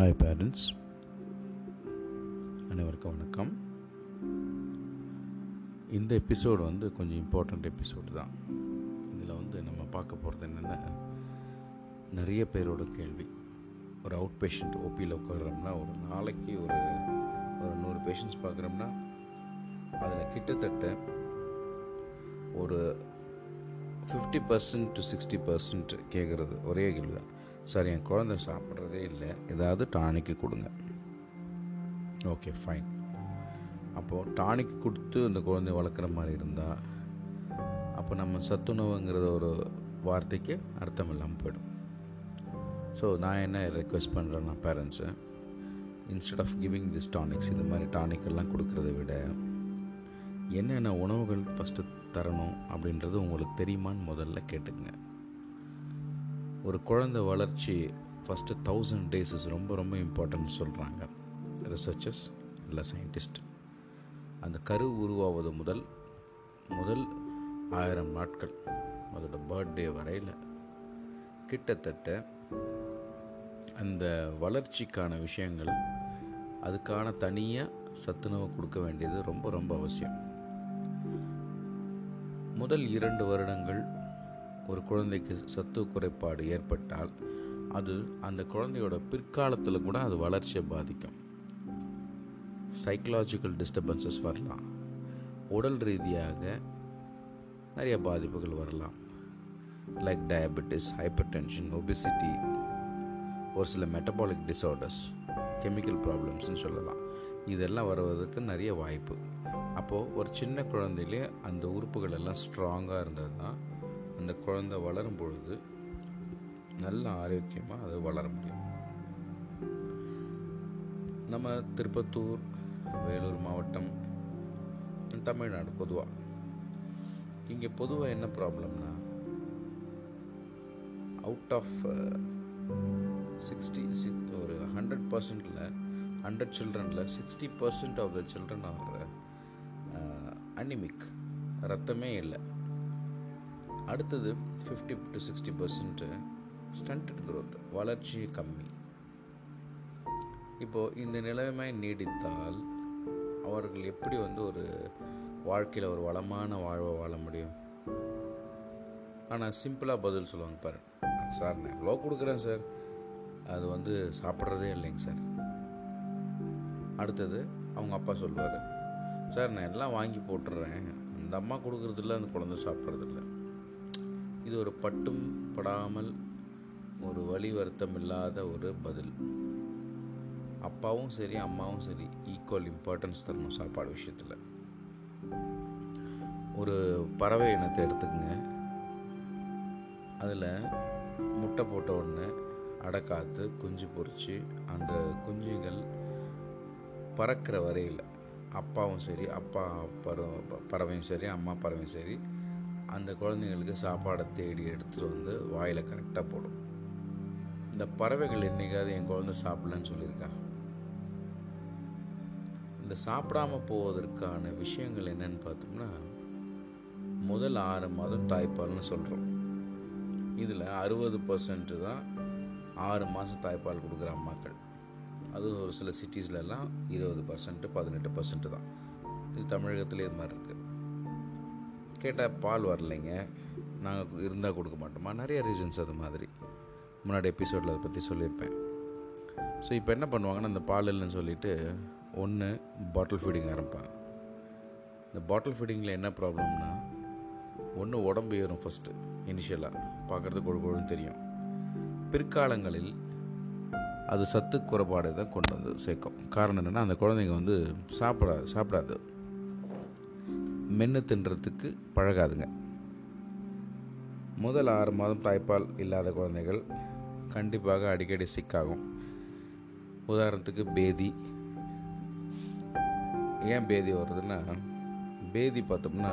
Hi parents அனைவருக்கும் வணக்கம். இந்த எபிசோடு வந்து கொஞ்சம் இம்பார்ட்டண்ட் எபிசோடு தான். இதில் வந்து நம்ம பார்க்க போகிறது என்னென்னா? நிறைய பேரோட கேள்வி. ஒரு அவுட் பேஷண்ட் ஓபியில் உட்காடுறோம்னா ஒரு நாளைக்கு ஒரு ஒரு நூறு பேஷண்ட்ஸ் பார்க்குறோம்னா அதில் கிட்டத்தட்ட ஒரு fifty percent to sixty percent கேட்குறது ஒரே கேள்வி தான் சார் என் குழந்தை சாப்பிட்றதே இல்லை. ஏதாவது டானிக்கு கொடுங்க. ஓகே ஃபைன் அப்போது டானிக் கொடுத்து அந்த குழந்தைய வளர்க்குற மாதிரி இருந்தால் அப்போ நம்ம சத்துணவுங்கிற ஒரு வார்த்தைக்கு அர்த்தம் இல்லாமல் போயிடும். ஸோ நான் என்ன ரெக்வெஸ்ட் பண்ணுறேன்னா பேரண்ட்ஸை instead of giving this tonics இது மாதிரி டானிக்கெல்லாம் கொடுக்குறத விட என்னென்ன உணவுகள் ஃபஸ்ட்டு தரணும் அப்படின்றது உங்களுக்கு தெரியுமான்னு முதல்ல கேட்டுக்கங்க. ஒரு குழந்தை வளர்ச்சி ஃபஸ்ட்டு தௌசண்ட் டேஸஸ் ரொம்ப ரொம்ப இம்பார்ட்டன்ட் சொல்கிறாங்க ரிசர்ச்சர்ஸ் இல்லை சயின்டிஸ்ட் அந்த கரு உருவாவது முதல் முதல் ஆயிரம் நாட்கள். அதோட பர்த்டே வரையில். கிட்டத்தட்ட அந்த வளர்ச்சிக்கான விஷயங்கள் அதுக்கான தனியாக சத்துணவு கொடுக்க வேண்டியது ரொம்ப ரொம்ப அவசியம். முதல் இரண்டு வருடங்கள் ஒரு குழந்தைக்கு சத்து குறைபாடு ஏற்பட்டால் அது அந்த குழந்தையோட பிற்காலத்தில் கூட அது வளர்ச்சியை பாதிக்கும். சைக்கலாஜிக்கல் டிஸ்டர்பன்சஸ் வரலாம். உடல் ரீதியாக நிறைய பாதிப்புகள் வரலாம். Like diabetes hypertension obesity ஒரு சில மெட்டபாலிக் டிஸார்டர்ஸ் கெமிக்கல் ப்ராப்ளம்ஸ்னு சொல்லலாம். இதெல்லாம் வருவதற்கு நிறைய வாய்ப்பு. அப்போது ஒரு சின்ன குழந்தையிலே அந்த உறுப்புகள் எல்லாம் ஸ்ட்ராங்காக இருந்தது தான் அந்த குழந்தை வளரும் பொழுது நல்ல ஆரோக்கியமாக அது வளர முடியும். நம்ம திருப்பத்தூர் வேலூர் மாவட்டம் தமிழ்நாடு பொதுவாக இங்கே பொதுவாக என்ன ப்ராப்ளம்னா அவுட் ஆஃப் சிக்ஸ்டி சிக்ஸ் ஒரு ஹண்ட்ரட் பர்சன்டில் hundred சில்ட்ரனில் sixty percent of the children ஆகிற அனிமிக் ரத்தமே இல்லை. அடுத்தது fifty to sixty percent stunted growth வளர்ச்சி கம்மி. இப்போது இந்த நிலைமை நீடித்தால் அவர்கள் எப்படி வந்து ஒரு வாழ்க்கையில் ஒரு வளமான வாழ்வை வாழ முடியும்? ஆனால் சிம்பிளாக பதில் சொல்லுவாங்க பாரு. சார் நான் எவ்வளோ கொடுக்குறேன் சார். அது வந்து சாப்பிட்றதே இல்லைங்க சார். அடுத்தது அவங்க அப்பா சொல்லுவார் சார் நான் எல்லாம் வாங்கி போட்டுடுறேன் இந்த அம்மா கொடுக்குறதில்ல அந்த குழந்தை சாப்பிட்றதில்ல. இது ஒரு பட்டும் படாமல் ஒரு வழி வருத்தம் இல்லாத ஒரு பதில். அப்பாவும் சரி அம்மாவும் சரி ஈக்குவல் இம்பார்ட்டன்ஸ் தரணும் சாப்பாடு விஷயத்தில். ஒரு பறவை இனத்தை எடுத்துக்கங்க. அதில் முட்டை போட்ட உடனே அடைக்காத்து குஞ்சு பொறிச்சு அந்த குஞ்சுகள் பறக்கிற வரையில் அப்பாவும் சரி அப்பா பறவை பறவையும் சரி அம்மா பறவையும் சரி அந்த குழந்தைங்களுக்கு சாப்பாடை தேடி எடுத்துகிட்டு வந்து வாயில் கரெக்டாக போடும். இந்த பறவைகள் என்றைக்காவது என் குழந்தை சாப்பிடலன்னு சொல்லியிருக்கா? இந்த சாப்பிடாம போவதற்கான விஷயங்கள் என்னன்னு பார்த்தோம்னா முதல் ஆறு மாதம் தாய்ப்பால்னு சொல்கிறோம் இதில் அறுபது பர்சன்ட்டு தான் ஆறு மாதம் தாய்ப்பால் கொடுக்குற அம்மாக்கள். அது ஒரு சில சிட்டிஸ்லலாம் இருபது பர்சன்ட்டு பதினெட்டு பர்சன்ட்டு தான். இது தமிழகத்தில் இது மாதிரி இருக்குது கேட்டால் பால் வரலைங்க. நாங்கள் இருந்தால் கொடுக்க மாட்டோமா? நிறைய ரீசன்ஸ் அது மாதிரி. முன்னாடி எபிசோடில் அதை பற்றி சொல்லியிருப்பேன். ஸோ இப்போ என்ன பண்ணுவாங்கன்னா அந்த பால் இல்லைன்னு சொல்லிவிட்டு ஒன்று பாட்டில் ஃபீடிங் ஆரம்பிப்பாங்க. இந்த பாட்டில் ஃபீடிங்கில் என்ன ப்ராப்ளம்னா ஒன்று உடம்பு ஏறும் ஃபஸ்ட்டு இனிஷியலாக பார்க்குறது கொழு கொழுன்னு தெரியும். பிற்காலங்களில் அது சத்து குறைபாடு தான் கொண்டு வந்து சேர்க்கும். காரணம் என்னென்னா அந்த குழந்தைங்க வந்து சாப்பிடாது சாப்பிடாது. மென்று தின்றதுக்கு பழகாதுங்க. முதல் ஆறு மாதம் தாய்ப்பால் இல்லாத குழந்தைகள் கண்டிப்பாக அடிக்கடி சிக்காகும். உதாரணத்துக்கு பேதி. ஏன் பேதி வருதுன்னா பேதி பார்த்தோம்னா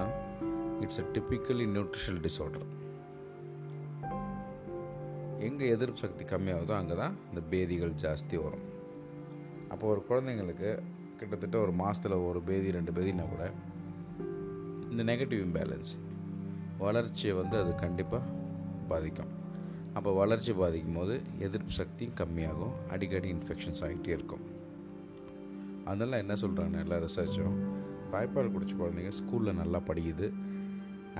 it's a typically nutritional disorder எங்கே எதிர்ப்பு சக்தி கம்மியாகுதோ அங்கே தான் இந்த பேதிகள் ஜாஸ்தி வரும். அப்போ ஒரு குழந்தைங்களுக்கு கிட்டத்தட்ட ஒரு மாதத்தில் ஒரு பேதி ரெண்டு பேதினா கூட இந்த நெகட்டிவ் இம்பேலன்ஸ் வளர்ச்சியை வந்து அது கண்டிப்பாக பாதிக்கும். அப்போ வளர்ச்சி பாதிக்கும் போது எதிர்ப்பு சக்தியும் கம்மியாகும் அடிக்கடி இன்ஃபெக்ஷன்ஸ் ஆகிட்டே இருக்கும். அதெல்லாம் என்ன சொல்கிறாங்க எல்லா ரிசர்ச்சும் தாய்ப்பால் குடிச்ச குழந்தைங்க ஸ்கூலில் நல்லா படிக்குது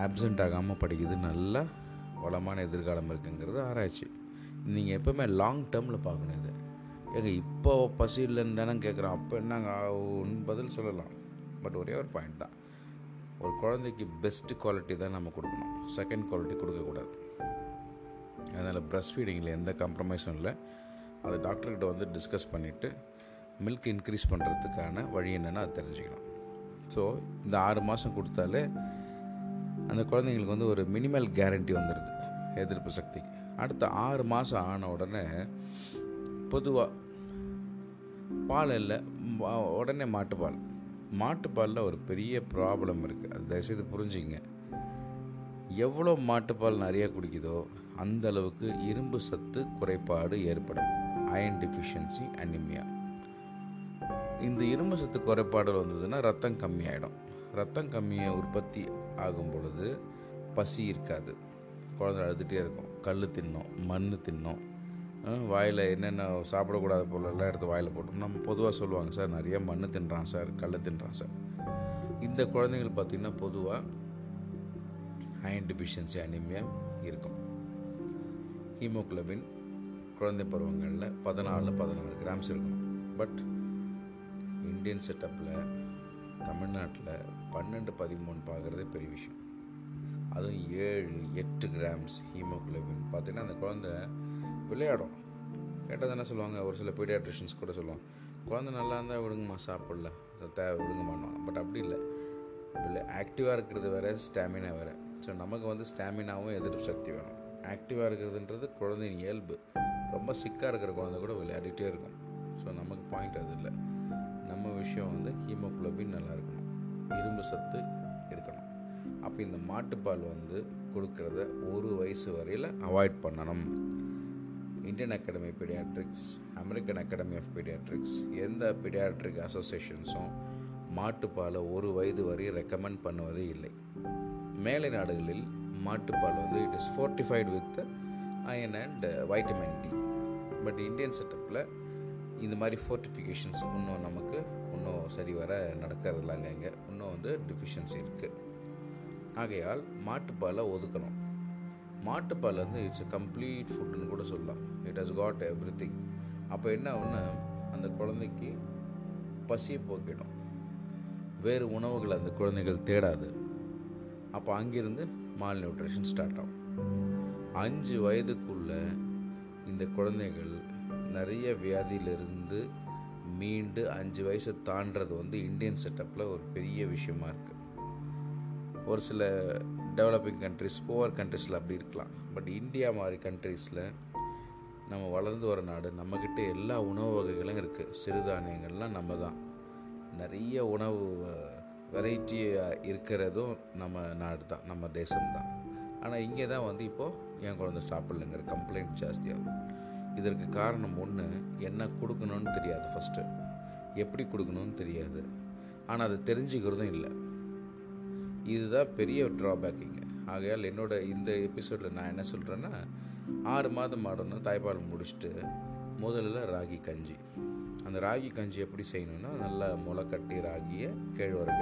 ஆப்சண்ட் ஆகாமல் படிக்குது நல்லா வளமான எதிர்காலம் இருக்குங்கிறது ஆராய்ச்சி. நீங்கள் எப்போவுமே லாங் டேர்மில் பார்க்கணும் இது. ஏங்க இப்போ பசி இல்லைன்னு தானே கேட்குறோம் அப்போ என்னங்க பதில் சொல்லலாம். பட் ஒரே ஒரு பாயிண்ட் தான். ஒரு குழந்தைக்கு பெஸ்ட்டு குவாலிட்டி தான் நம்ம கொடுக்கணும். செகண்ட் குவாலிட்டி கொடுக்கக்கூடாது அதனால் ப்ரெஸ்ட் ஃபீடிங்கில் எந்த காம்ப்ரமைஸும் இல்லை. அதை டாக்டர்கிட்ட வந்து டிஸ்கஸ் பண்ணிவிட்டு மில்க் இன்க்ரீஸ் பண்ணுறதுக்கான வழி என்னென்னு அது தெரிஞ்சுக்கணும். ஸோ இந்த ஆறு மாதம் கொடுத்தாலே அந்த குழந்தைங்களுக்கு வந்து ஒரு மினிமல் கேரண்டி வந்துடுது எதிர்ப்பு சக்தி. அடுத்த ஆறு மாதம் ஆன உடனே பொதுவாக பால் இல்லை உடனே மாட்டுப்பால். மாட்டுப்பாலில் ஒரு பெரிய ப்ராப்ளம் இருக்குது. அது தயவுசெய்து புரிஞ்சுங்க எவ்வளோ மாட்டுப்பால் நிறைய குடிக்குதோ அந்த அளவுக்கு இரும்பு சத்து குறைபாடு ஏற்படும். அயன் டிஃபிஷியன்சி அனிமியா இந்த இரும்பு சத்து குறைபாடு வந்ததுன்னா ரத்தம் கம்மியாயிடும். ரத்தம் கம்மியை உற்பத்தி ஆகும் பொழுது பசி இருக்காது. குழந்தை அழுதுகிட்டே இருக்கும். கல் தின்னும் மண் தின்னும். வாயில் என்னென்ன சாப்பிடக்கூடாத பொருளெல்லாம் எடுத்து வாயில் போட்டோம் நம்ம பொதுவாக சொல்லுவாங்க சார் நிறைய மண் தின்றான் சார் கல் தின்றான் சார். இந்த குழந்தைகள் பார்த்திங்கன்னா பொதுவாக அயன் டிஃபிஷியன்சி அனிமியா இருக்கும். ஹீமோக்ளோபின் குழந்தை பருவங்களில் பதினாலு பதினாலு கிராம்ஸ் இருக்கும். பட் இந்தியன் செட்டப்பில் தமிழ்நாட்டில் பன்னெண்டு பதிமூணு பார்க்குறதே பெரிய விஷயம். அதுவும் ஏழு எட்டு கிராம்ஸ் ஹீமோக்ளோபின் பார்த்தீங்கன்னா அந்த குழந்தை விளையாடும். கேட்டால் தானே சொல்லுவாங்க ஒரு சில பீடியாட்ரிஷன்ஸ் கூட சொல்லுவாங்க குழந்தை நல்லா இருந்தால் விடுங்கம்மா சாப்பிடல. தேவை விடுங்கம்மாண்ணுவாங்க பட் அப்படி இல்லை. இல்லை. ஆக்டிவாக இருக்கிறது வேறு ஸ்டாமினா வேறு. ஸோ நமக்கு வந்து ஸ்டாமினாவும் எதிர்ப்பு சக்தி வேணும். ஆக்டிவாக இருக்கிறதுன்றது குழந்தையின் இயல்பு. ரொம்ப சிக்காக இருக்கிற குழந்தை கூட விளையாடிட்டே இருக்கும். ஸோ நமக்கு பாயிண்ட் அது இல்லை. நம்ம விஷயம் வந்து ஹீமோகுளோபின் நல்லா இருக்கணும். இரும்பு சத்து இருக்கணும். அப்போ இந்த மாட்டுப்பால் வந்து கொடுக்கறத ஒரு வயசு வரையில் அவாய்ட் பண்ணணும். Indian academy paediatrics American academy of paediatrics எந்த பீடியாட்ரிக் அசோசியேஷன்ஸும் மாட்டுப்பாலை ஒரு வயது வரை ரெக்கமெண்ட் பண்ணுவதே இல்லை. மேலை நாடுகளில் மாட்டுப்பால் வந்து it is fortified with iron and vitamin D but Indian செட்டப்பில் இந்த மாதிரி ஃபோர்டிஃபிகேஷன்ஸ் இன்னும் நமக்கு இன்னும் சரி வர நடக்கிறதில்லைங்க இங்கே. இன்னும் வந்து டிஃபிஷியன்சி இருக்குது ஆகையால் மாட்டுப்பாலை ஒதுக்கணும். மாட்டுப்பால் வந்து இட்ஸ் எ கம்ப்ளீட் ஃபுட்டுன்னு கூட சொல்லலாம். It has got everything அப்போ என்ன ஆகும்னா அந்த குழந்தைக்கு பசியை போக்கிடும். வேறு உணவுகளை அந்த குழந்தைகள் தேடாது. அப்போ அங்கேருந்து மால் நியூட்ரிஷன் ஸ்டார்ட் ஆகும். அஞ்சு வயதுக்குள்ள இந்த குழந்தைகள் நிறைய வியாதியிலிருந்து மீண்டு அஞ்சு வயசை தாண்டது வந்து இந்தியன் செட்டப்பில் ஒரு பெரிய விஷயமா இருக்குது ஒரு சில டெவலப்பிங் கண்ட்ரிஸ் புவர் கண்ட்ரிஸில் அப்படி இருக்கலாம். பட் இந்தியா மாதிரி கண்ட்ரீஸில் நம்ம வளர்ந்து வர நாடு நம்மக்கிட்ட எல்லா உணவு வகைகளும் இருக்குது சிறுதானியங்கள்லாம் நம்ம தான் நிறைய உணவு வெரைட்டி இருக்கிறதும் நம்ம நாடு தான் நம்ம தேசம்தான். ஆனால் இங்கே தான் வந்து இப்போது என் குழந்தை சாப்பிட்லங்கிற கம்ப்ளைண்ட் ஜாஸ்தியாகும் இதற்கு காரணம் ஒன்று என்ன கொடுக்கணும்னு தெரியாது ஃபஸ்ட்டு எப்படி கொடுக்கணும்னு தெரியாது. ஆனால் அதை தெரிஞ்சுக்கிறதும் இல்லை. இதுதான் பெரிய ட்ராபேக் இங்கே. ஆகையால் என்னோட இந்த எபிசோடில் நான் என்ன சொல்கிறேன்னா ஆறு மாதம் ஆடணும் தாய்ப்பால் முடிச்சுட்டு முதல்ல ராகி கஞ்சி. அந்த ராகி கஞ்சி எப்படி செய்யணும்னா நல்லா முளை கட்டி ராகியை கேழ்வரக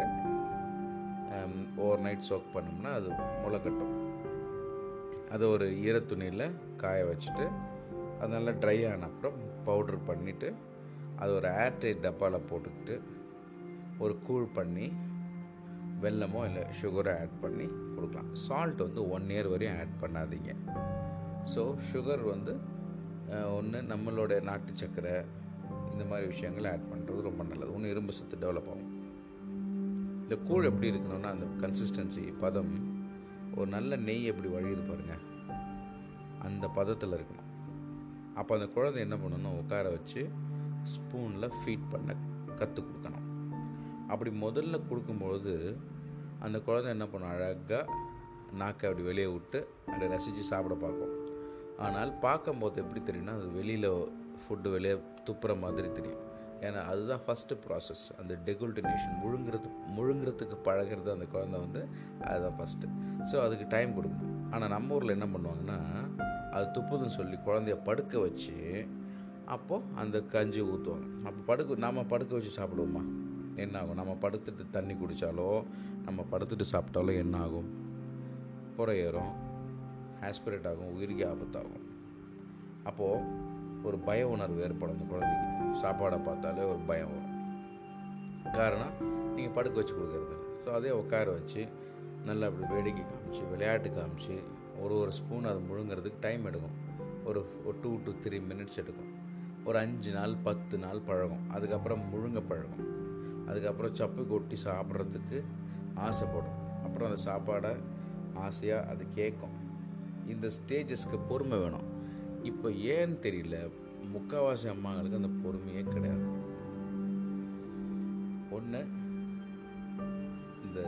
ஓவர் நைட் சோக் பண்ணோம்னா அது முளை கட்டும் அதை ஒரு ஈரத்துணியில் காய வச்சுட்டு அது நல்லா ட்ரை ஆன அப்புறம் பவுட்ரு பண்ணிவிட்டு அது ஒரு ஏர்டைட் டப்பாவில் போட்டுக்கிட்டு ஒரு கூழ் பண்ணி வெல்லமோ இல்லை சுகரோ ஆட் பண்ணி கொடுக்கலாம். சால்ட் வந்து ஒன் இயர் வரையும் ஆட் பண்ணாதீங்க. ஸோ சுகர் வந்து ஒன்று நம்மளோட நாட்டு சர்க்கரை இந்த மாதிரி விஷயங்களை ஆட் பண்ணுறது ரொம்ப நல்லது. ஒன்று இரும்பு சத்து டெவலப் ஆகும். இந்த கூழ் எப்படி இருக்கணும்னா அந்த கன்சிஸ்டன்சி பதம் ஒரு நல்ல நெய் எப்படி வழியுது பாருங்கள் அந்த பதத்தில் இருக்கணும். அப்போ அந்த குழந்தை என்ன பண்ணணும் உட்கார வச்சு ஸ்பூனில் ஃபீட் பண்ண கற்றுக் கொடுக்கணும். அப்படி முதல்ல கொடுக்கும்பொழுது அந்த குழந்தை என்ன பண்ணும்? அழகாக நாக்கை அப்படி வெளியே விட்டு அதை ரசித்து சாப்பிட பார்க்கும். ஆனால் பார்க்கும்போது எப்படி தெரியும்னா அது வெளியில் ஃபுட்டு வெளியே துப்புற மாதிரி தெரியும். ஏன்னா அதுதான் ஃபஸ்ட்டு ப்ராசஸ் அந்த டெகுல்டினேஷன் முழுங்கிறது முழுங்கிறதுக்கு பழகிறது அந்த குழந்தை வந்து அதுதான் ஃபஸ்ட்டு ஸோ அதுக்கு டைம் கொடுக்கணும். ஆனால் நம்ம ஊரில் என்ன பண்ணுவாங்கன்னா அது துப்புதுன்னு சொல்லி குழந்தைய படுக்க வச்சு அப்போது அந்த கஞ்சி ஊற்றுவாங்க அப்போ படுக்க நாம் படுக்க வச்சு சாப்பிடுவோமா? என்ன ஆகும் நம்ம படுத்துட்டு தண்ணி குடித்தாலோ நம்ம படுத்துட்டு சாப்பிட்டாலோ என்ன ஆகும் புறை ஏறும் ஆஸ்பிரேட் ஆகும் உயிருக்கு ஆபத்தாகும். அப்போது ஒரு பய உணர்வு ஏற்படும் அந்த குழந்தைக்கு. சாப்பாடை பார்த்தாலே ஒரு பயம் வரும். காரணம் நீங்கள் படுக்க வச்சு கொடுக்குறது ஸோ அதே உட்கார வச்சு நல்லா அப்படி வேடிக்கை காமிச்சு விளையாட்டு காமிச்சு ஒரு ஒரு ஸ்பூன் அது முழுங்கிறதுக்கு டைம் எடுக்கும். ஒரு ஒரு டூ டு த்ரீ மினிட்ஸ் எடுக்கும். ஒரு அஞ்சு நாள் பத்து நாள் பழகும். அதுக்கப்புறம் முழுங்க பழகும். அதுக்கப்புறம் சப்பு கொட்டி சாப்பிட்றதுக்கு ஆசைப்படும் அப்புறம் அந்த சாப்பாடை ஆசையாக அது கேட்கும். இந்த ஸ்டேஜஸ்க்கு பொறுமை வேணும். இப்போ ஏன்னு தெரியல முக்கால்வாசி அம்மாங்களுக்கு அந்த பொறுமையே கிடையாது. ஒன்று இந்த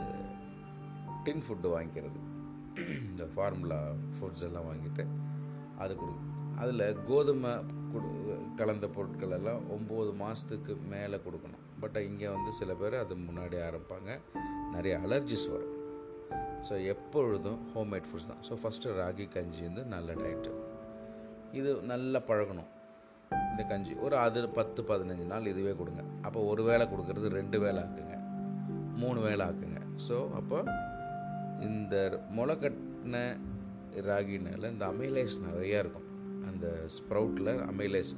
டின் ஃபுட்டு வாங்கிக்கிறது. இந்த ஃபார்முலா ஃபுட்ஸ் எல்லாம் வாங்கிட்டு அது கொடுக்கும். அதில் கோதுமை கொடு கலந்த பொருட்கள் எல்லாம் ஒம்பது மாதத்துக்கு மேலே கொடுக்கணும். பட் இங்கே வந்து சில பேர் அது முன்னாடி ஆரம்பிப்பாங்க. நிறைய அலர்ஜிஸ் வரும். ஸோ எப்பொழுதும் ஹோம்மேட் ஃபுட்ஸ் தான். ஸோ ஃபஸ்ட்டு ராகி கஞ்சி வந்து நல்ல டயட்டு இது நல்லா பழகணும். இந்த கஞ்சி. ஒரு அது பத்து பதினஞ்சு நாள் இதுவே கொடுங்க. அப்போ ஒரு வேளை கொடுக்கறது ரெண்டு வேளை ஆக்குங்க. மூணு வேளை ஆக்குங்க. ஸோ அப்போ இந்த முளைக்கட்டின ராகினால இந்த அமைலேஸ் நிறையா இருக்கும். அந்த ஸ்ப்ரவுட்டில் அமைலேஸ்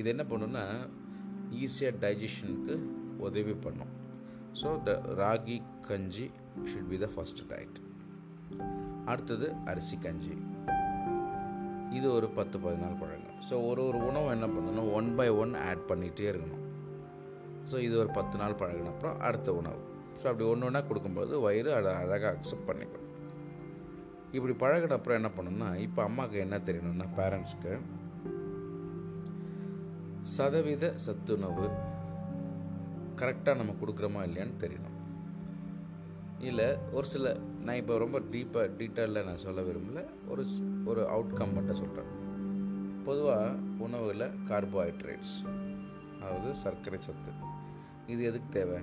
இது என்ன பண்ணுன்னா ஈஸியாக டைஜஷனுக்கு உதவி பண்ணும். So the ragi kanji should be the first diet அடுத்தது அரிசி கஞ்சி இது ஒரு பத்து பதினாலு பழங்கள். ஸோ ஒரு ஒரு உணவு என்ன பண்ணணும்? ஒன் பை ஒன் ஆட் பண்ணிகிட்டே இருக்கணும். ஸோ இது ஒரு பத்து நாள் பழகின அப்புறம் அடுத்த உணவு. ஸோ அப்படி ஒன்று ஒன்றா கொடுக்கும்போது வயிறு அதை அழகாக அக்செப்ட் பண்ணிக்கணும். இப்படி பழகின அப்புறம் என்ன பண்ணணும்னா இப்போ அம்மாவுக்கு என்ன தெரியணும்னா பேரண்ட்ஸ்க்கு சதவீத சத்துணவு கரெக்டாக நம்ம கொடுக்குறோமா இல்லையான்னு தெரியணும். இல்லை ஒரு சில நான் இப்போ ரொம்ப டீப்பாக டீட்டெயிலில் நான் சொல்ல விரும்பல. ஒரு ஒரு அவுட்கம் மட்டும் சொல்கிறேன் பொதுவாக உணவில் கார்போஹைட்ரேட்ஸ் அதாவது சர்க்கரை சத்து. இது எதுக்கு தேவை?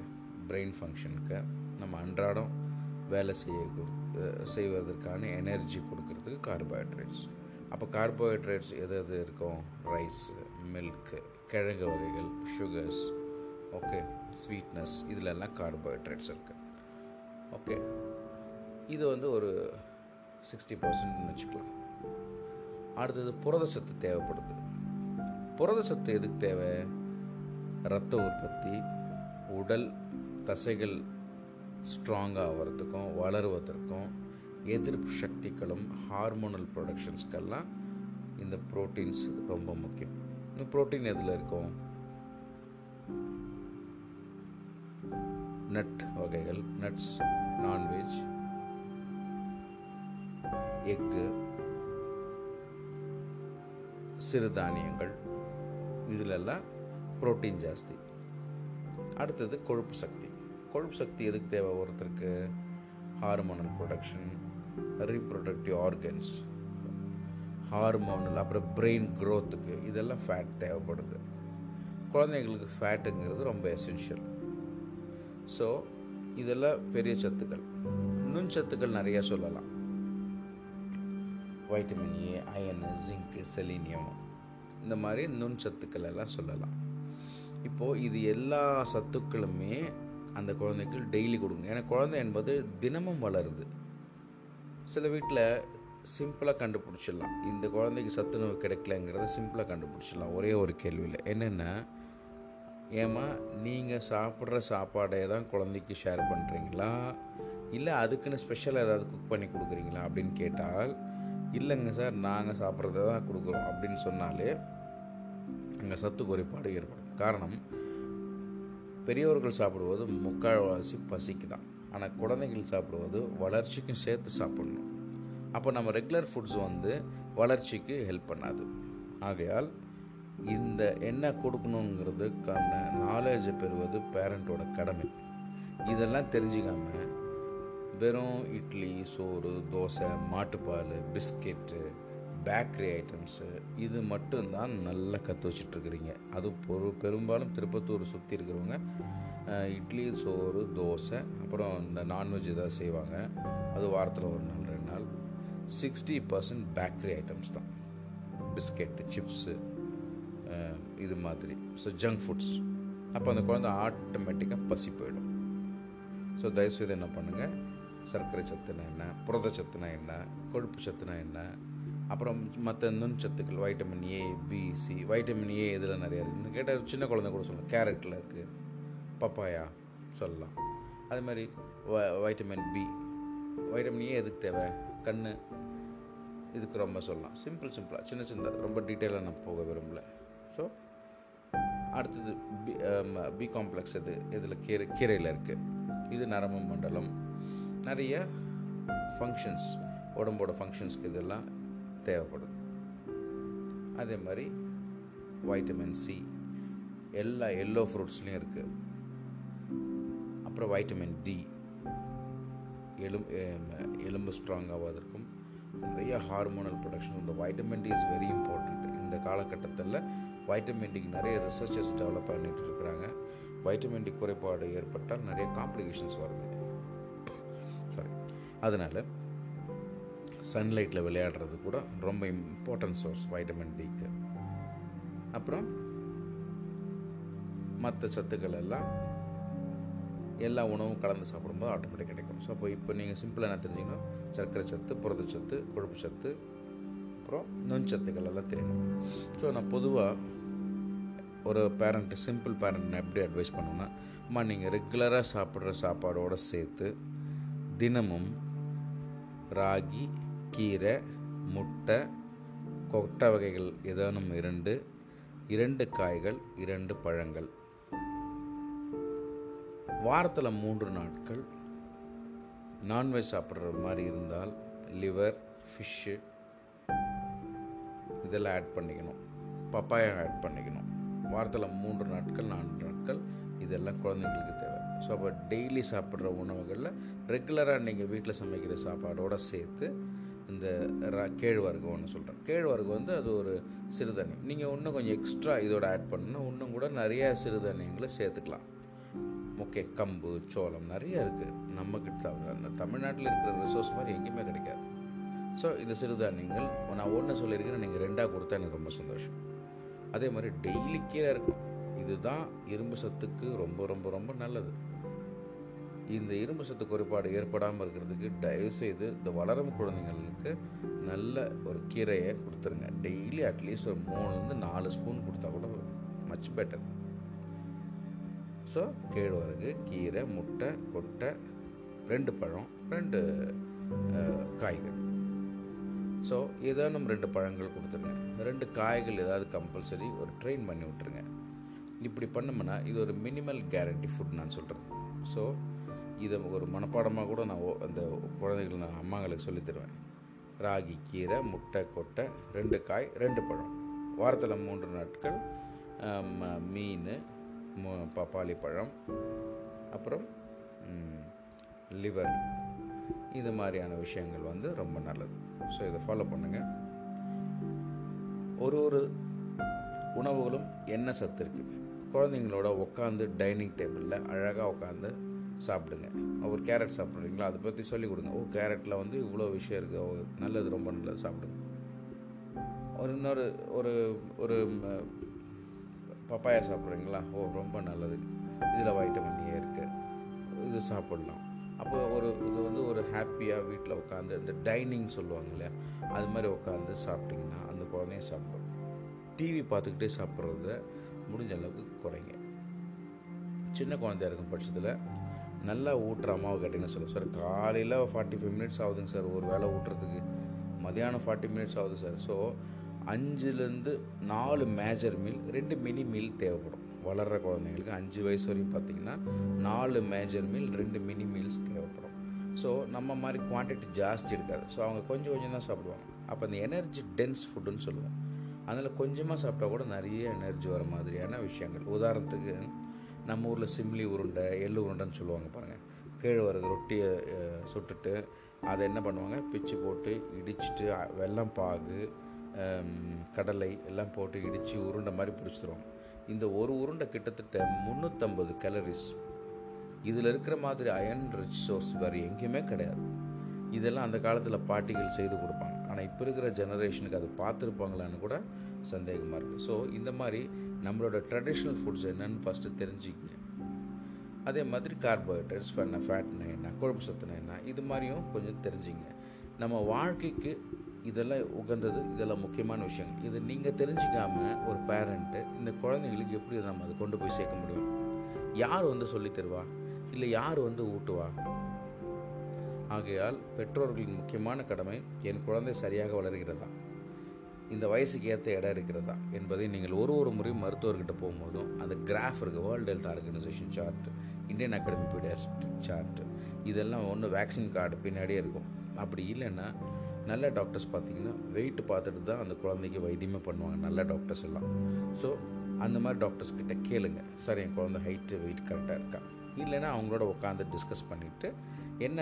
பிரெயின் ஃபங்க்ஷனுக்கு நம்ம அன்றாடம் வேலை செய்ய செய்வதற்கான எனர்ஜி கொடுக்கறதுக்கு கார்போஹைட்ரேட்ஸ் அப்போ கார்போஹைட்ரேட்ஸ் எது எது இருக்கும்? ரைஸு மில்க்கு கிழங்கு வகைகள் சுகர்ஸ் ஓகே ஸ்வீட்னஸ் இதிலெல்லாம் கார்போஹைட்ரேட்ஸ் இருக்குது ஓகே இது வந்து ஒரு சிக்ஸ்டி பர்சன்ட்னு வச்சுக்கலாம் அடுத்தது புரத சத்து தேவைப்படுது. புரத எதுக்கு தேவை? ரத்த உற்பத்தி உடல் தசைகள் ஸ்ட்ராங்காக ஆகிறதுக்கும் வளருவதற்கும் எதிர்ப்பு சக்திகளும் ஹார்மோனல் ப்ரொடக்ஷன்ஸ்க்கெல்லாம் இந்த ப்ரோட்டீன்ஸ் ரொம்ப முக்கியம். இந்த ப்ரோட்டீன் எதில் இருக்கும் நட் வகைகள் நட்ஸ் நான்வெஜ் எக்கு சிறுதானியங்கள் இதிலெல்லாம் ப்ரோட்டீன் ஜாஸ்தி. அடுத்தது கொழுப்பு சக்தி. கொழுப்பு சக்தி எதுக்கு தேவை? ஒருத்தருக்கு hormonal production reproductive organs hormonal அப்புறம் பிரெயின் க்ரோத்துக்கு இதெல்லாம் ஃபேட் தேவைப்படுது. குழந்தைங்களுக்கு ஃபேட்டுங்கிறது ரொம்ப எசென்ஷியல் ஸோ இதெல்லாம் பெரிய சத்துக்கள். நுண்சத்துக்கள் நிறையா சொல்லலாம். Vitamin A iron zinc selenium இந்த மாதிரி நுண்சத்துக்கள் எல்லாம் சொல்லலாம். இப்போது இது எல்லா சத்துக்களுமே அந்த குழந்தைக்கு டெய்லி கொடுங்க. ஏன்னா குழந்தை என்பது தினமும் வளருது. சில வீட்டில் சிம்பிளாக கண்டுபிடிச்சிடலாம். இந்த குழந்தைக்கு சத்துணவு கிடைக்கலங்கிறத சிம்பிளாக கண்டுபிடிச்சிடலாம். ஒரே ஒரு கேள்வியில். என்னென்னா ஏம்மா நீங்கள் சாப்பிட்ற சாப்பாடை தான் குழந்தைக்கு ஷேர் பண்ணுறீங்களா இல்லை அதுக்குன்னு ஸ்பெஷல் ஏதாவது குக் பண்ணி கொடுக்குறீங்களா? அப்படின்னு கேட்டால் இல்லைங்க சார் நாங்கள் சாப்பிட்றத தான் கொடுக்குறோம் அப்படின்னு சொன்னாலே அங்கே சத்து குறைபாடு ஏற்படும். காரணம் பெரியவர்கள் சாப்பிடுவது முக்கால்வாசி பசிக்கு தான் ஆனால் குழந்தைகள் சாப்பிடுவது வளர்ச்சிக்கும் சேர்த்து சாப்பிடணும். அப்போ நம்ம ரெகுலர் ஃபுட்ஸ் வந்து வளர்ச்சிக்கு ஹெல்ப் பண்ணாது. ஆகையால் இந்த என்ன கொடுக்கணுங்கிறதுக்கான நாலேஜை பெறுவது பேரண்ட்டோட கடமை. இதெல்லாம் தெரிஞ்சுக்காம வெறும் இட்லி சோறு தோசை மாட்டுப்பால் பிஸ்கெட்டு பேக்கரி ஐட்டம்ஸு இது மட்டும்தான் நல்லா கற்று வச்சிட்ருக்குறீங்க அது பொரு பெரும்பாலும் திருப்பத்தூர் சுற்றி இருக்கிறவங்க இட்லி சோறு தோசை அப்புறம் இந்த நான்வெஜ் ஏதாவது செய்வாங்க. அது வாரத்தில் ஒரு நாள் நாள். சிக்ஸ்டி பர்சன்ட் பேக்கரி ஐட்டம்ஸ் தான். பிஸ்கெட்டு சிப்ஸு இது மாதிரி. ஸோ ஜங்க் ஃபுட்ஸ் அப்போ அந்த குழந்தை ஆட்டோமேட்டிக்காக பசி போயிடும். ஸோ தயவுசெய்து என்ன பண்ணுங்கள் சர்க்கரை சத்துனா என்ன? புரத சத்துனா என்ன? கொழுப்பு சத்துனா என்ன? அப்புறம் மற்ற நுண் சத்துக்கள் vitamin A B C vitamin A இதில் நிறைய இருக்குன்னு கேட்டால் சின்ன குழந்தை கூட சொல்லலாம் கேரட்டில் இருக்குது பப்பாயா சொல்லலாம். அதே மாதிரி வ வைட்டமின் பி வைட்டமின் ஏ எதுக்கு தேவை? கண் இதுக்கு ரொம்ப சொல்லலாம். சிம்பிள் சிம்பிளாக சின்ன சின்ன ரொம்ப டீட்டெயிலாக நான் போக விரும்பல. ஸோ அடுத்தது பி பி காம்ப்ளெக்ஸ் இது இதில் கீரை கீரையில் இருக்குது இது நரம்பு மண்டலம். நிறைய ஃபங்க்ஷன்ஸ் உடம்போட ஃபங்க்ஷன்ஸ்க்கு இதெல்லாம் தேவைப்படுது அதே மாதிரி வைட்டமின் சி எல்லா எல்லோ ஃப்ரூட்ஸ்லேயும் இருக்குது அப்புறம் வைட்டமின் டி எலும் எலும்பு um, ஸ்ட்ராங் ஆவதற்கும் நிறைய ஹார்மோனல் ப்ரொடக்ஷன் இந்த vitamin D is very important இந்த காலகட்டத்தில் வைட்டமின் டிக்கு நிறைய ரிசர்ச்சர்ஸ் டெவலப் பண்ணிட்டு இருக்கிறாங்க. வைட்டமின் டி குறைபாடு ஏற்பட்டால் நிறைய காம்ப்ளிகேஷன்ஸ் வருது. சாரி அதனால் சன்லைட்டில் விளையாடுறது கூட ரொம்ப இம்பார்ட்டன்ட் சோர்ஸ் வைட்டமின் டிக்கு அப்புறம் மற்ற சத்துக்கள் எல்லாம் எல்லா உணவும் கலந்து சாப்பிடும்போது ஆட்டோமேட்டிக் கிடைக்கும். ஸோ அப்போ இப்போ நீங்கள் சிம்பிளாக என்ன தெரிஞ்சுக்கணும்? சர்க்கரை சத்து புரதச்சத்து கொழுப்பு சத்து அப்புறம் நுண்சத்துக்கள் எல்லாம் தெரியணும். ஸோ நான் பொதுவாக ஒரு பேரண்ட்டு சிம்பிள் பேரண்ட் எப்படி அட்வைஸ் பண்ணுவேன்னா அம்மா நீங்கள் ரெகுலராக சாப்பிட்ற சாப்பாடோடு சேர்த்து தினமும் ராகி கீரை முட்டை கொட்டை வகைகள் ஏதேனும் இரண்டு இரண்டு காய்கள் இரண்டு பழங்கள் வாரத்தில் மூன்று நாட்கள் நான்வெஜ் சாப்பிட்ற மாதிரி இருந்தால் லிவர் ஃபிஷ்ஷு இதெல்லாம் ஆட் பண்ணிக்கணும். பப்பாயா ஆட் பண்ணிக்கணும். வாரத்தில் மூன்று நாட்கள் நான்கு நாட்கள் இதெல்லாம் குழந்தைங்களுக்கு தேவை. ஸோ அப்போ டெய்லி சாப்பிட்ற உணவுகளில் ரெகுலராக நீங்கள் வீட்டில் சமைக்கிற சாப்பாடோடு சேர்த்து இந்த ர கேழ்வரகு ஒன்று சொல்கிறேன் கேழ்வரகு வந்து அது ஒரு சிறுதானியம். நீங்கள் இன்னும் கொஞ்சம் எக்ஸ்ட்ரா இதோட ஆட் பண்ணணும்னா இன்னும் கூட நிறையா சிறுதானியங்களை சேர்த்துக்கலாம். முக்கிய கம்பு சோளம் நிறைய இருக்குது நம்மக்கிட்ட அந்த தமிழ்நாட்டில் இருக்கிற ரிசோர்ஸ் மாதிரி எங்கேயுமே கிடைக்காது. ஸோ இந்த சிறுதானியங்கள் நான் ஒன்று சொல்லியிருக்கிறேன் நீங்கள் ரெண்டாக கொடுத்தா எனக்கு ரொம்ப சந்தோஷம். அதே மாதிரி டெய்லி கீரை இருக்கும் இதுதான் இரும்பு சத்துக்கு ரொம்ப ரொம்ப ரொம்ப நல்லது. இந்த இரும்பு சத்து குறைபாடு ஏற்படாமல் இருக்கிறதுக்கு தயவுசெய்து இந்த வளரும் குழந்தைங்களுக்கு நல்ல ஒரு கீரையை கொடுத்துருங்க. டெய்லி அட்லீஸ்ட் ஒரு மூணுலேருந்து நாலு ஸ்பூன் கொடுத்தா கூட மச் பெட்டர் ஸோ கேழ்வரகு கீரை முட்டை கொட்டை ரெண்டு பழம் ரெண்டு காய்கள். ஸோ ஏதானும் ரெண்டு பழங்கள் கொடுத்துருங்க. ரெண்டு காய்கள் ஏதாவது கம்பல்சரி ஒரு ட்ரெயின் பண்ணி விட்டுருங்க. இப்படி பண்ணோம்னா இது ஒரு மினிமல் கேரண்டி ஃபுட் நான் சொல்கிறேன் ஸோ இதை ஒரு மனப்பாடமாக கூட நான் அந்த குழந்தைகள் நான் அம்மாங்களுக்கு சொல்லித்தருவேன் ராகி கீரை முட்டை கொட்டை ரெண்டு காய் ரெண்டு பழம். வாரத்தில் மூன்று நாட்கள் மீன் பப்பாளி பழம் அப்புறம் லிவர் இது மாதிரியான விஷயங்கள் வந்து ரொம்ப நல்லது. ஸோ இதை ஃபாலோ பண்ணுங்கள் ஒரு ஒரு உணவுகளும் என்ன சத்து இருக்குது குழந்தைங்களோட உட்காந்து டைனிங் டேபிளில் அழகாக உட்காந்து சாப்பிடுங்க. ஒரு கேரட் சாப்பிட்றீங்களா? அதை பற்றி சொல்லிக் கொடுங்க. ஓ கேரட்டில் வந்து இவ்வளோ விஷயம் இருக்குது ஓ நல்லது ரொம்ப நல்லது சாப்பிடுங்க. ஒரு இன்னொரு ஒரு ஒரு பப்பாயா சாப்பிட்றீங்களா? ஓ ரொம்ப நல்லது. இதில் வைட்டமின் ஏ இருக்குது இது சாப்பிட்லாம். அப்போ ஒரு இது வந்து ஒரு ஹாப்பியாக வீட்டில் உட்காந்து இந்த டைனிங் சொல்லுவாங்க இல்லையா? அது மாதிரி உட்காந்து சாப்பிட்டிங்கன்னா அந்த குழந்தையும் சாப்பிடும். டிவி பார்த்துக்கிட்டே சாப்பிட்றத முடிஞ்ச அளவுக்கு குறைங்க. சின்ன குழந்தையா இருக்கும் பட்சத்தில் நல்லா ஊட்டுற அம்மாவை கேட்டிங்கன்னா சொல்லுங்கள் சார் காலையில் ஃபார்ட்டி ஃபைவ் மினிட்ஸ் ஆகுதுங்க சார். ஒரு வேளை ஊட்டுறதுக்கு. மதியானம் ஃபார்ட்டி மினிட்ஸ் ஆகுது சார். ஸோ அஞ்சுலேருந்து நாலு மேஜர் மீல் ரெண்டு மினி மீல் தேவைப்படும். வளர்கிற குழந்தைங்களுக்கு அஞ்சு வயசு வரையும் பார்த்திங்கன்னா நாலு மேஜர் மீல் ரெண்டு மினி மீல்ஸ் தேவைப்படும். ஸோ நம்ம மாதிரி குவான்டிட்டி ஜாஸ்தி இருக்காது. ஸோ அவங்க கொஞ்சம் கொஞ்சம் தான் சாப்பிடுவாங்க. அப்போ அந்த எனர்ஜி டென்ஸ் ஃபுட்டுன்னு சொல்லுவோம். அதில் கொஞ்சமாக சாப்பிட்டா கூட நிறைய எனர்ஜி வர மாதிரியான விஷயங்கள். உதாரணத்துக்கு நம்ம ஊரில் சிம்லி உருண்டை எள்ளு உருண்டைன்னு சொல்லுவாங்க பாருங்கள் கேழ்வரகு ரொட்டியை சுட்டுட்டு அதை என்ன பண்ணுவாங்க? பிச்சு போட்டு இடிச்சிட்டு வெள்ளம் பாகு கடலை எல்லாம் போட்டு இடித்து உருண்டை மாதிரி பிடிச்சிருவோம் இந்த ஒரு உருண்டை கிட்டத்தட்ட முந்நூற்றம்பது கேலரிஸ் இதில் இருக்கிற மாதிரி அயன் ரிச் சோர்ஸ் வேறு எங்கேயுமே கிடையாது. இதெல்லாம் அந்த காலத்தில் பாட்டிகள் செய்து கொடுப்பாங்க. ஆனால் இப்போ இருக்கிற ஜெனரேஷனுக்கு அது பார்த்துருப்பாங்களான்னு கூட சந்தேகமாக இருக்குது ஸோ இந்த மாதிரி நம்மளோட ட்ரெடிஷ்னல் ஃபுட்ஸ் என்னன்னு ஃபஸ்ட்டு தெரிஞ்சுக்கங்க. அதே மாதிரி கார்போஹைட்ரேட்ஸ் பண்ண ஃபேட்னா என்ன கொழுப்பு சத்துனா என்ன இது மாதிரியும் கொஞ்சம் தெரிஞ்சுங்க. நம்ம வாழ்க்கைக்கு இதெல்லாம் உகந்தது இதெல்லாம் முக்கியமான விஷயங்கள். இது நீங்கள் தெரிஞ்சிக்காமல் ஒரு பேரண்ட்டு இந்த குழந்தைங்களுக்கு எப்படி நம்ம அதை கொண்டு போய் சேர்க்க முடியும்? யார் வந்து சொல்லித் தருவா? இல்லை யார் வந்து ஊட்டுவா? ஆகையால் பெற்றோர்களின் முக்கியமான கடமை என் குழந்தை சரியாக வளர்கிறதா? இந்த வயசுக்கு ஏற்ற இடம் இருக்கிறதா? என்பதை நீங்கள் ஒரு ஒரு முறையும் மருத்துவர்கிட்ட போகும்போதும் அந்த கிராஃப் இருக்குது world health organisation chart Indian academy பீடியாஸ்ட் chart இதெல்லாம் ஒன்று வேக்சின் கார்டு பின்னாடியே இருக்கும். அப்படி இல்லைன்னா நல்ல டாக்டர்ஸ் பார்த்தீங்கன்னா வெயிட் பார்த்துட்டு தான் அந்த குழந்தைக்கு வைத்தியமே பண்ணுவாங்க நல்ல டாக்டர்ஸ் எல்லாம். ஸோ அந்த மாதிரி டாக்டர்ஸ் கிட்ட கேளுங்க. சார் என் குழந்தை ஹைட்டு வெயிட் கரெக்டாக இருக்கா? இல்லைன்னா அவங்களோட உட்காந்து டிஸ்கஸ் பண்ணிவிட்டு என்ன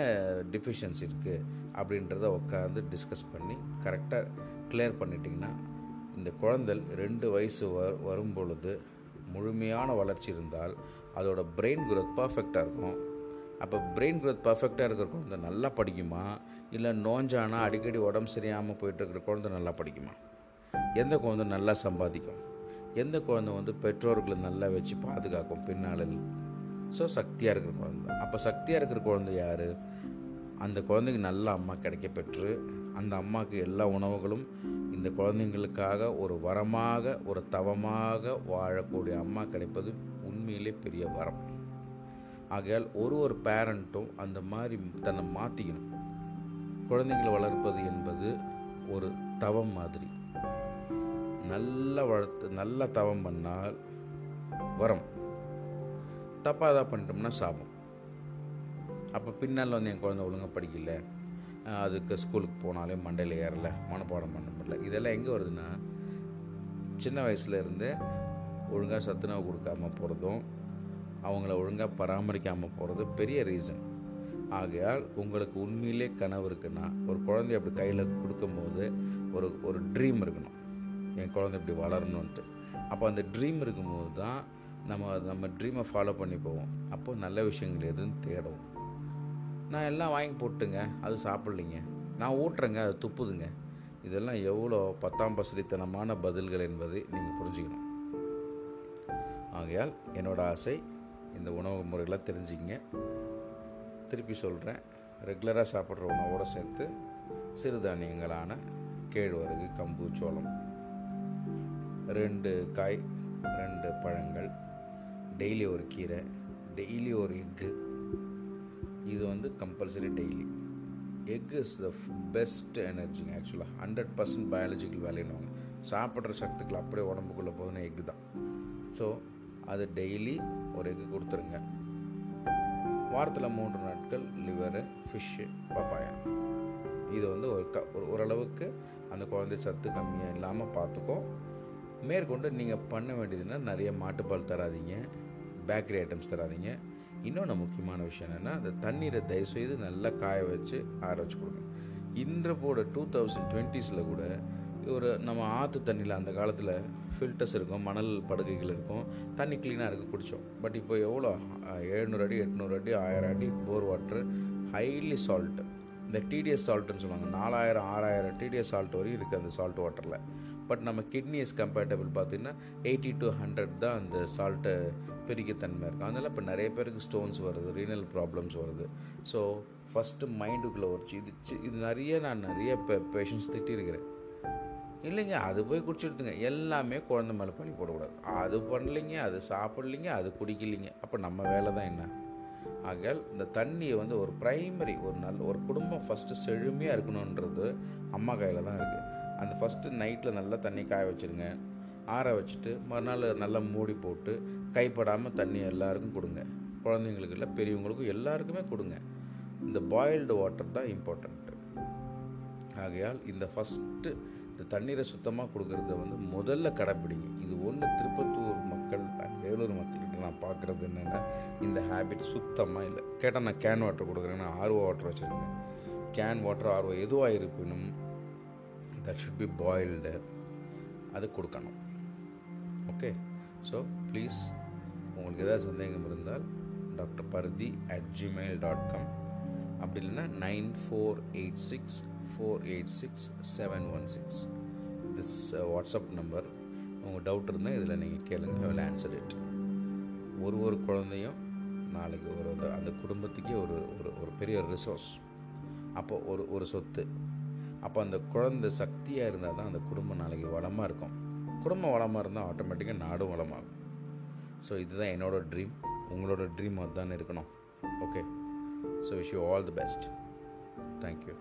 டிஃபிஷியன்சி இருக்குது அப்படின்றத உட்காந்து டிஸ்கஸ் பண்ணி கரெக்டாக கிளியர் பண்ணிட்டிங்கன்னா இந்த குழந்தை ரெண்டு வயசு வ வரும் பொழுது முழுமையான வளர்ச்சி இருந்தால் அதோட பிரெயின் குரோத் பர்ஃபெக்டாக இருக்கும். அப்போ பிரெயின் க்ரோத் பர்ஃபெக்டாக இருக்கிற குழந்தை நல்லா படிக்குமா? இல்லை நோஞ்சானா அடிக்கடி உடம்பு சரியாமல் போயிட்டு இருக்கிற குழந்தை நல்லா படிக்குமா? எந்த குழந்தை நல்லா சம்பாதிக்கும்? எந்த குழந்தை வந்து பெற்றோர்களை நல்லா வச்சு பாதுகாக்கும் பின்னாளில் ஸோ சக்தியாக இருக்கிற குழந்தை. அப்போ சக்தியாக இருக்கிற குழந்தை யார்? அந்த குழந்தைக்கு நல்ல அம்மா கிடைக்க பெற்று அந்த அம்மாவுக்கு எல்லா உணவுகளும் இந்த குழந்தைங்களுக்காக ஒரு வரமாக ஒரு தவமாக வாழக்கூடிய அம்மா கிடைப்பது உண்மையிலே பெரிய வரம். ஆகையால் ஒரு ஒரு பேரண்ட்டும் அந்த மாதிரி தன்னை மாற்றிக்கணும் குழந்தைங்களை வளர்ப்பது என்பது ஒரு தவம் மாதிரி. நல்ல வளர்த்து நல்ல தவம் பண்ணால் வரம். தப்பாக தான் பண்ணிட்டோம்னா சாபம். அப்போ பின்னால் வந்து என் குழந்தை ஒழுங்காக படிக்கல. அதுக்கு ஸ்கூலுக்கு போனாலே மண்டையில் ஏறல மனப்பாடம் பண்ண முடியல. இதெல்லாம் எங்கே வருதுன்னா சின்ன வயசுலேருந்து ஒழுங்காக சத்துணவு கொடுக்காம போகிறதும் அவங்கள ஒழுங்காக பராமரிக்காமல் போகிறது பெரிய ரீசன் ஆகையால் உங்களுக்கு உண்மையிலே கனவு இருக்குன்னா ஒரு குழந்தைய அப்படி கையில் கொடுக்கும்போது ஒரு ஒரு ட்ரீம் இருக்கணும். என் குழந்தை இப்படி வளரணுன்ட்டு அப்போ அந்த ட்ரீம் இருக்கும்போது தான் நம்ம நம்ம ட்ரீமை ஃபாலோ பண்ணி போவோம். அப்போது நல்ல விஷயங்கள் எதுன்னு தேடுவோம் நான் எல்லாம் வாங்கி போட்டுங்க அது சாப்பிட்லிங்க. நான் ஊட்டுறேங்க அது துப்புதுங்க. இதெல்லாம் எவ்வளோ பத்தாம் பசதித்தனமான பதில்கள் என்பதை நீங்கள் புரிஞ்சுக்கணும். ஆகையால் என்னோடய ஆசை இந்த உணவு முறையெல்லாம் தெரிஞ்சுங்க திருப்பி சொல்கிறேன் ரெகுலராக சாப்பிட்ற உணவோடு சேர்த்து சிறுதானியங்களான கேழ்வரகு கம்பு சோளம் ரெண்டு காய் ரெண்டு பழங்கள் டெய்லி ஒரு கீரை டெய்லி ஒரு எக்கு. இது வந்து compulsory daily egg is the best எனர்ஜிங்க ஆக்சுவலாக ஹண்ட்ரட் பர்சன்ட் பயாலஜிக்கல் வேல்யூன்னு சாப்பிட்ற சக்திகள் அப்படியே உடம்புக்குள்ளே போகுதுன்னா எக்கு தான். ஸோ அது டெய்லி ஒரு எக்கு கொடுத்துருங்க. வாரத்தில் மூன்று நாட்கள் லிவரு ஃபிஷ்ஷு பப்பாயா இது வந்து ஒரு க ஒரு ஓரளவுக்கு அந்த குழந்தை சத்து கம்மியாக இல்லாமல் பார்த்துக்கோ மேற்கொண்டு நீங்கள் பண்ண வேண்டியதுன்னா நிறைய மாட்டுப்பால் தராதிங்க பேக்கரி ஐட்டம்ஸ் தராதிங்க. இன்னொன்று முக்கியமான விஷயம் என்னென்னா அந்த தண்ணீரை தயவுசெய்து நல்லா காய வச்சு ஆற வச்சு கொடுங்க. இன்று போட டூ தௌசண்ட் டுவெண்ட்டீஸில் கூட ஒரு நம்ம ஆற்று தண்ணியில் அந்த காலத்தில் ஃபில்டர்ஸ் இருக்கும் மணல் படுகைகள் இருக்கும். தண்ணி க்ளீனாக இருக்குது குடித்தோம் பட் இப்போ எவ்வளோ? எழுநூறு அடி எட்நூறு அடி ஆயிரம் அடி போர் வாட்ரு ஹைலி சால்ட்டு இந்த டிடிஎஸ் சால்ட்டுன்னு சொல்லுவாங்க. நாலாயிரம் ஆறாயிரம் டிடிஎஸ் சால்ட் வரையும் இருக்குது அந்த சால்ட் வாட்டரில் பட் நம்ம கிட்னிஸ் கம்பேட்டபிள் பார்த்திங்கன்னா எயிட்டி டு ஹண்ட்ரட் தான் அந்த சால்ட்டு பிரிக்கத்தன்மை இருக்கும். அதனால் இப்போ நிறைய பேருக்கு ஸ்டோன்ஸ் வருது ரீனல் ப்ராப்ளம்ஸ் வருது. ஸோ ஃபஸ்ட்டு மைண்டுக்குள்ளே ஒரு இது இது நிறைய நான் நிறைய பே பேஷண்ட்ஸ் திட்டிருக்கிறேன். இல்லைங்க அது போய் குடிச்சிடுதுங்க எல்லாமே குழந்த மேலே பழி போடக்கூடாது. அது பண்ணலைங்க அது சாப்பிட்லிங்க அது குடிக்கலைங்க. அப்போ நம்ம வேலை தான் என்ன? ஆகையால் இந்த தண்ணியை வந்து ஒரு ப்ரைமரி ஒரு நல்ல ஒரு குடும்பம் ஃபஸ்ட்டு செழுமையாக இருக்கணுன்றது அம்மா கையில் தான் இருக்குது அந்த ஃபஸ்ட்டு நைட்டில் நல்லா தண்ணி காய வச்சுருங்க. ஆற வச்சுட்டு மறுநாள் நல்லா மூடி போட்டு கைப்படாமல் தண்ணி எல்லாருக்கும் கொடுங்க. குழந்தைங்களுக்கு இல்லை பெரியவங்களுக்கும் எல்லாருக்குமே கொடுங்க. இந்த பாயில்டு வாட்டர் தான் இம்பார்ட்டண்ட்டு ஆகையால் இந்த ஃபஸ்ட்டு இந்த தண்ணீரை சுத்தமாக கொடுக்கறத வந்து முதல்ல கடைப்பிடிங்க. இது ஒன்று திருப்பத்தூர் மக்கள் வேலூர் மக்கள்கிட்ட நான் பார்க்குறது என்னென்னா இந்த ஹேபிட் சுத்தமாக இல்லை. கேட்டால் நான் கேன் வாட்டர் கொடுக்குறேன்னா ஆர்வோ வாட்டர் வச்சுருக்கேன். கேன் வாட்டர் ஆர்வோ எதுவாக இருப்பினும் தட் ஷுட் பி பாயில்டு அது கொடுக்கணும். ஓகே ஸோ ப்ளீஸ் உங்களுக்கு ஏதாவது சந்தேகம் இருந்தால் doctor Parthi at Gmail dot com அப்படி இல்லைன்னா nine four eight six four eight six seven one six this WhatsApp number உங்கள் டவுட் இருந்தால் இதில் நீங்கள் கேளுங்க. வில் ஆன்சர் இட் ஒரு ஒரு குழந்தையும் நாளைக்கு ஒரு அந்த குடும்பத்துக்கே ஒரு ஒரு ஒரு பெரிய ரிசோர்ஸ் அப்போ ஒரு ஒரு சொத்து. அப்போ அந்த குழந்தை சக்தியாக இருந்தால் தான் அந்த குடும்பம் நாளைக்கு வளமாக இருக்கும். குடும்பம் வளமாக இருந்தால் ஆட்டோமேட்டிக்காக நாடும் வளமாகும். ஸோ இதுதான் என்னோடய ட்ரீம் உங்களோட ட்ரீம் அதுதான் இருக்கணும். Okay so wish you all the best thank you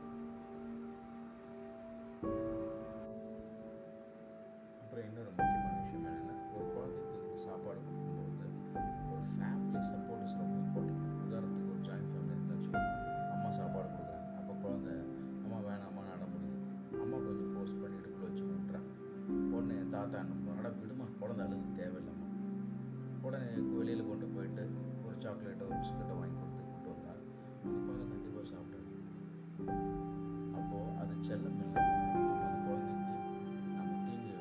உடனே தாத்தா என்ன அட விடுமா குழந்தை அழுது தேவையில்லாமா உடனே வெளியில் கொண்டு போயிட்டு ஒரு சாக்லேட்டோ ஒரு பிஸ்கட்டோ வாங்கி கொடுத்து கொண்டு வந்தால் அந்த குழந்தை கண்டிப்பாக சாப்பிடுது அப்போது அது செல்லம் இல்லை. அந்த குழந்தைக்கு நம்ம தீங்கு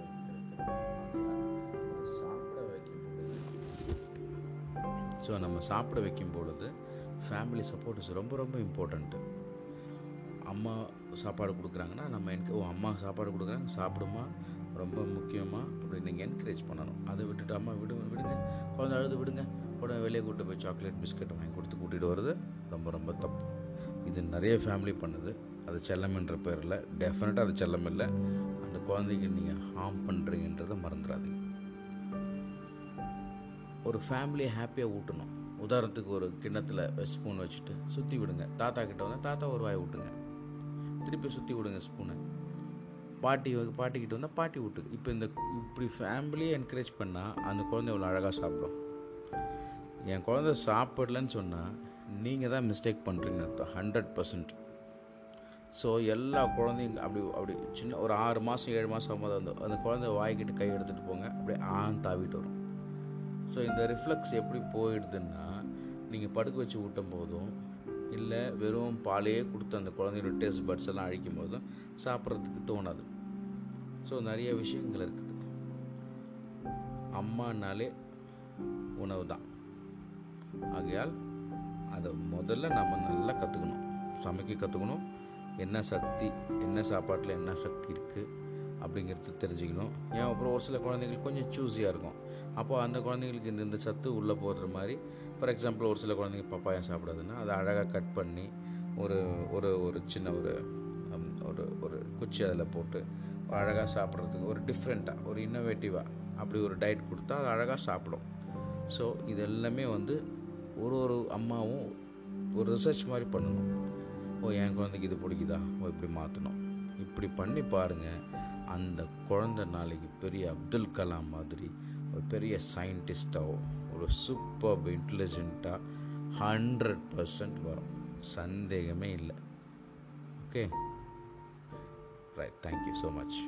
சாப்பிட வைக்கும் பொழுது ஸோ நம்ம சாப்பிட வைக்கும் பொழுது ஃபேமிலி சப்போர்ட் இஸ் ரொம்ப ரொம்ப இம்பார்ட்டண்ட்டு அம்மா சாப்பாடு கொடுக்குறாங்கன்னா நம்ம எனக்கு ஓ அம்மா சாப்பாடு கொடுக்குறாங்க சாப்பிடுமா? ரொம்ப முக்கியமாக அப்படி நீங்கள் என்கரேஜ் பண்ணணும். அதை விட்டுட்டு அம்மா விடு விடுங்க. குழந்தை அழுது விடுங்க. உடனே வெளியே கூட்டு போய் சாக்லேட் பிஸ்கட் வாங்கி கொடுத்து கூட்டிகிட்டு வர்றது ரொம்ப ரொம்ப தப்பு. இது நிறைய ஃபேமிலி பண்ணுது. அது செல்லம்ன்ற பேரில். டெஃபினட்டாக அது செல்லம் இல்லை. அந்த குழந்தைக்கு நீங்கள் ஹார்ம் பண்ணுறீங்கன்றதை மறந்துடாதீங்க ஒரு ஃபேமிலியை ஹாப்பியாக ஊட்டணும். உதாரணத்துக்கு ஒரு கிண்ணத்தில் ஸ்பூன் வச்சுட்டு சுற்றி விடுங்க. தாத்தா கிட்ட வந்தால் தாத்தா ஒரு வாய் ஊட்டுங்க. திருப்பி சுற்றி விடுங்க ஸ்பூனை பாட்டி பாட்டிக்கிட்டு பாட்டிக்கிட்ட வந்தால் பாட்டி விட்டு. இப்போ இந்த இப்படி ஃபேமிலியை என்கரேஜ் பண்ணால் அந்த குழந்தை இவ்வளோ அழகாக சாப்பிடும். என் குழந்தை சாப்பிடலன்னு சொன்னால் நீங்கள் தான் மிஸ்டேக் பண்ணுறீங்கன்னு அர்த்தம் ஹண்ட்ரட் பர்சன்ட் ஸோ எல்லா குழந்தையும் அப்படி அப்படி சின்ன ஒரு ஆறு மாதம் ஏழு மாதம் ஆகும்போது அந்த அந்த குழந்தை வாய்க்கிட்டு கை எடுத்துகிட்டு போங்க அப்படியே ஆன் தாவிட்டு வரும். ஸோ இந்த ரிஃப்ளெக்ஸ் எப்படி போயிடுதுன்னா நீங்கள் படுக்க வச்சு ஊட்டும் போதும் இல்லை வெறும் பாலையே கொடுத்து அந்த குழந்தையோட டேஸ்ட் பட்ஸ் எல்லாம் அழிக்கும் போதும் சாப்பிட்றதுக்கு தோணாது. ஸோ நிறைய விஷயங்கள் இருக்குது. அம்மானாலே உணவு தான். ஆகையால் அதை முதல்ல நம்ம நல்லா கற்றுக்கணும் சமைக்க கற்றுக்கணும் என்ன சக்தி என்ன சாப்பாட்டில் என்ன சக்தி இருக்குது அப்படிங்கிறது தெரிஞ்சுக்கணும். ஏன் அப்புறம் ஒரு சில குழந்தைங்களுக்கு கொஞ்சம் சூஸியாக இருக்கும். அப்போது அந்த குழந்தைங்களுக்கு இந்த இந்த சத்து உள்ளே போடுற மாதிரி ஃபார் எக்ஸாம்பிள் ஒரு சில குழந்தைங்க பப்பாயா சாப்பிடாதுன்னா அதை அழகாக கட் பண்ணி ஒரு ஒரு ஒரு சின்ன ஒரு ஒரு ஒரு குச்சி அதில் போட்டு அழகாக சாப்பிட்றதுக்கு ஒரு டிஃப்ரெண்ட்டாக ஒரு இன்னோவேட்டிவாக அப்படி ஒரு டயட் கொடுத்தா அது அழகாக சாப்பிடும். ஸோ இது எல்லாமே வந்து ஒரு ஒரு அம்மாவும் ஒரு ரிசர்ச் மாதிரி பண்ணணும். ஓ என் குழந்தைக்கு இது பிடிக்குதா? ஓ இப்படி மாற்றணும் இப்படி பண்ணி பாருங்கள் அந்த குழந்தை நாளைக்கு பெரிய அப்துல் கலாம் மாதிரி ஒரு பெரிய சயின்டிஸ்டாவோ ஒரு சூப்பர் இன்டெலிஜென்ட்டாக ஹண்ட்ரட் பர்சன்ட் வரும். சந்தேகமே இல்லை. Okay right thank you so much